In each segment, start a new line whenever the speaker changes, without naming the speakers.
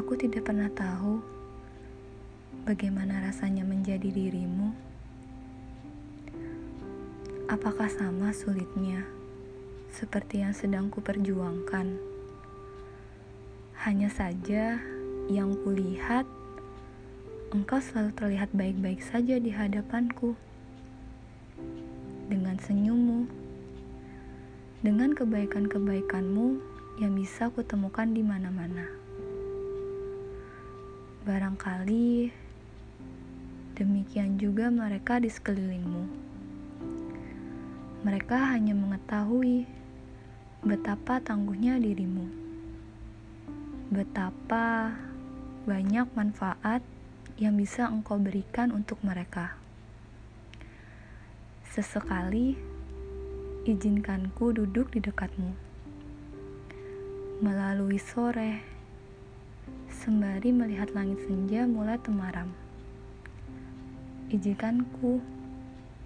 Aku tidak pernah tahu bagaimana rasanya menjadi dirimu. Apakah sama sulitnya seperti yang sedang kuperjuangkan? Hanya saja yang kulihat, engkau selalu terlihat baik-baik saja di hadapanku. Dengan senyummu, dengan kebaikan-kebaikanmu yang bisa kutemukan di mana-mana. Barangkali demikian juga mereka di sekelilingmu. Mereka hanya mengetahui betapa tangguhnya dirimu, betapa banyak manfaat yang bisa engkau berikan untuk mereka. Sesekali, izinkanku duduk di dekatmu melalui sore sembari melihat langit senja mulai temaram. Izinkanku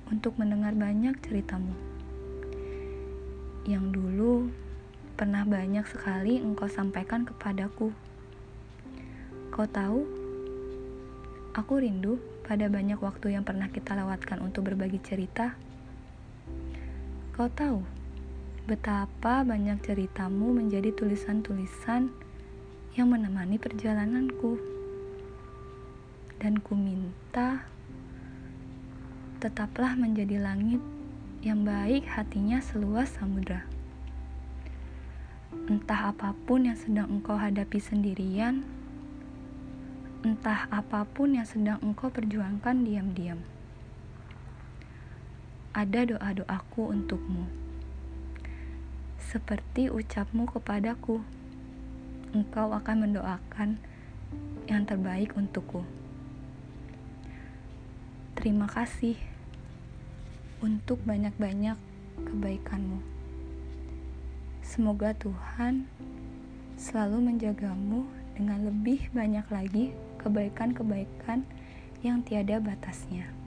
untuk mendengar banyak ceritamu yang dulu pernah banyak sekali engkau sampaikan kepadaku. Kau tahu, aku rindu pada banyak waktu yang pernah kita lewatkan untuk berbagi cerita. Kau tahu betapa banyak ceritamu menjadi tulisan-tulisan yang menemani perjalananku. Dan ku minta tetaplah menjadi langit yang baik hatinya seluas samudra. Entah apa pun yang sedang engkau hadapi sendirian, entah apa pun yang sedang engkau perjuangkan diam-diam. Ada doa-doaku untukmu, seperti ucapmu kepadaku engkau akan mendoakan yang terbaik untukku. Terima kasih untuk banyak-banyak kebaikanmu. Semoga Tuhan selalu menjagamu dengan lebih banyak lagi kebaikan-kebaikan yang tiada batasnya.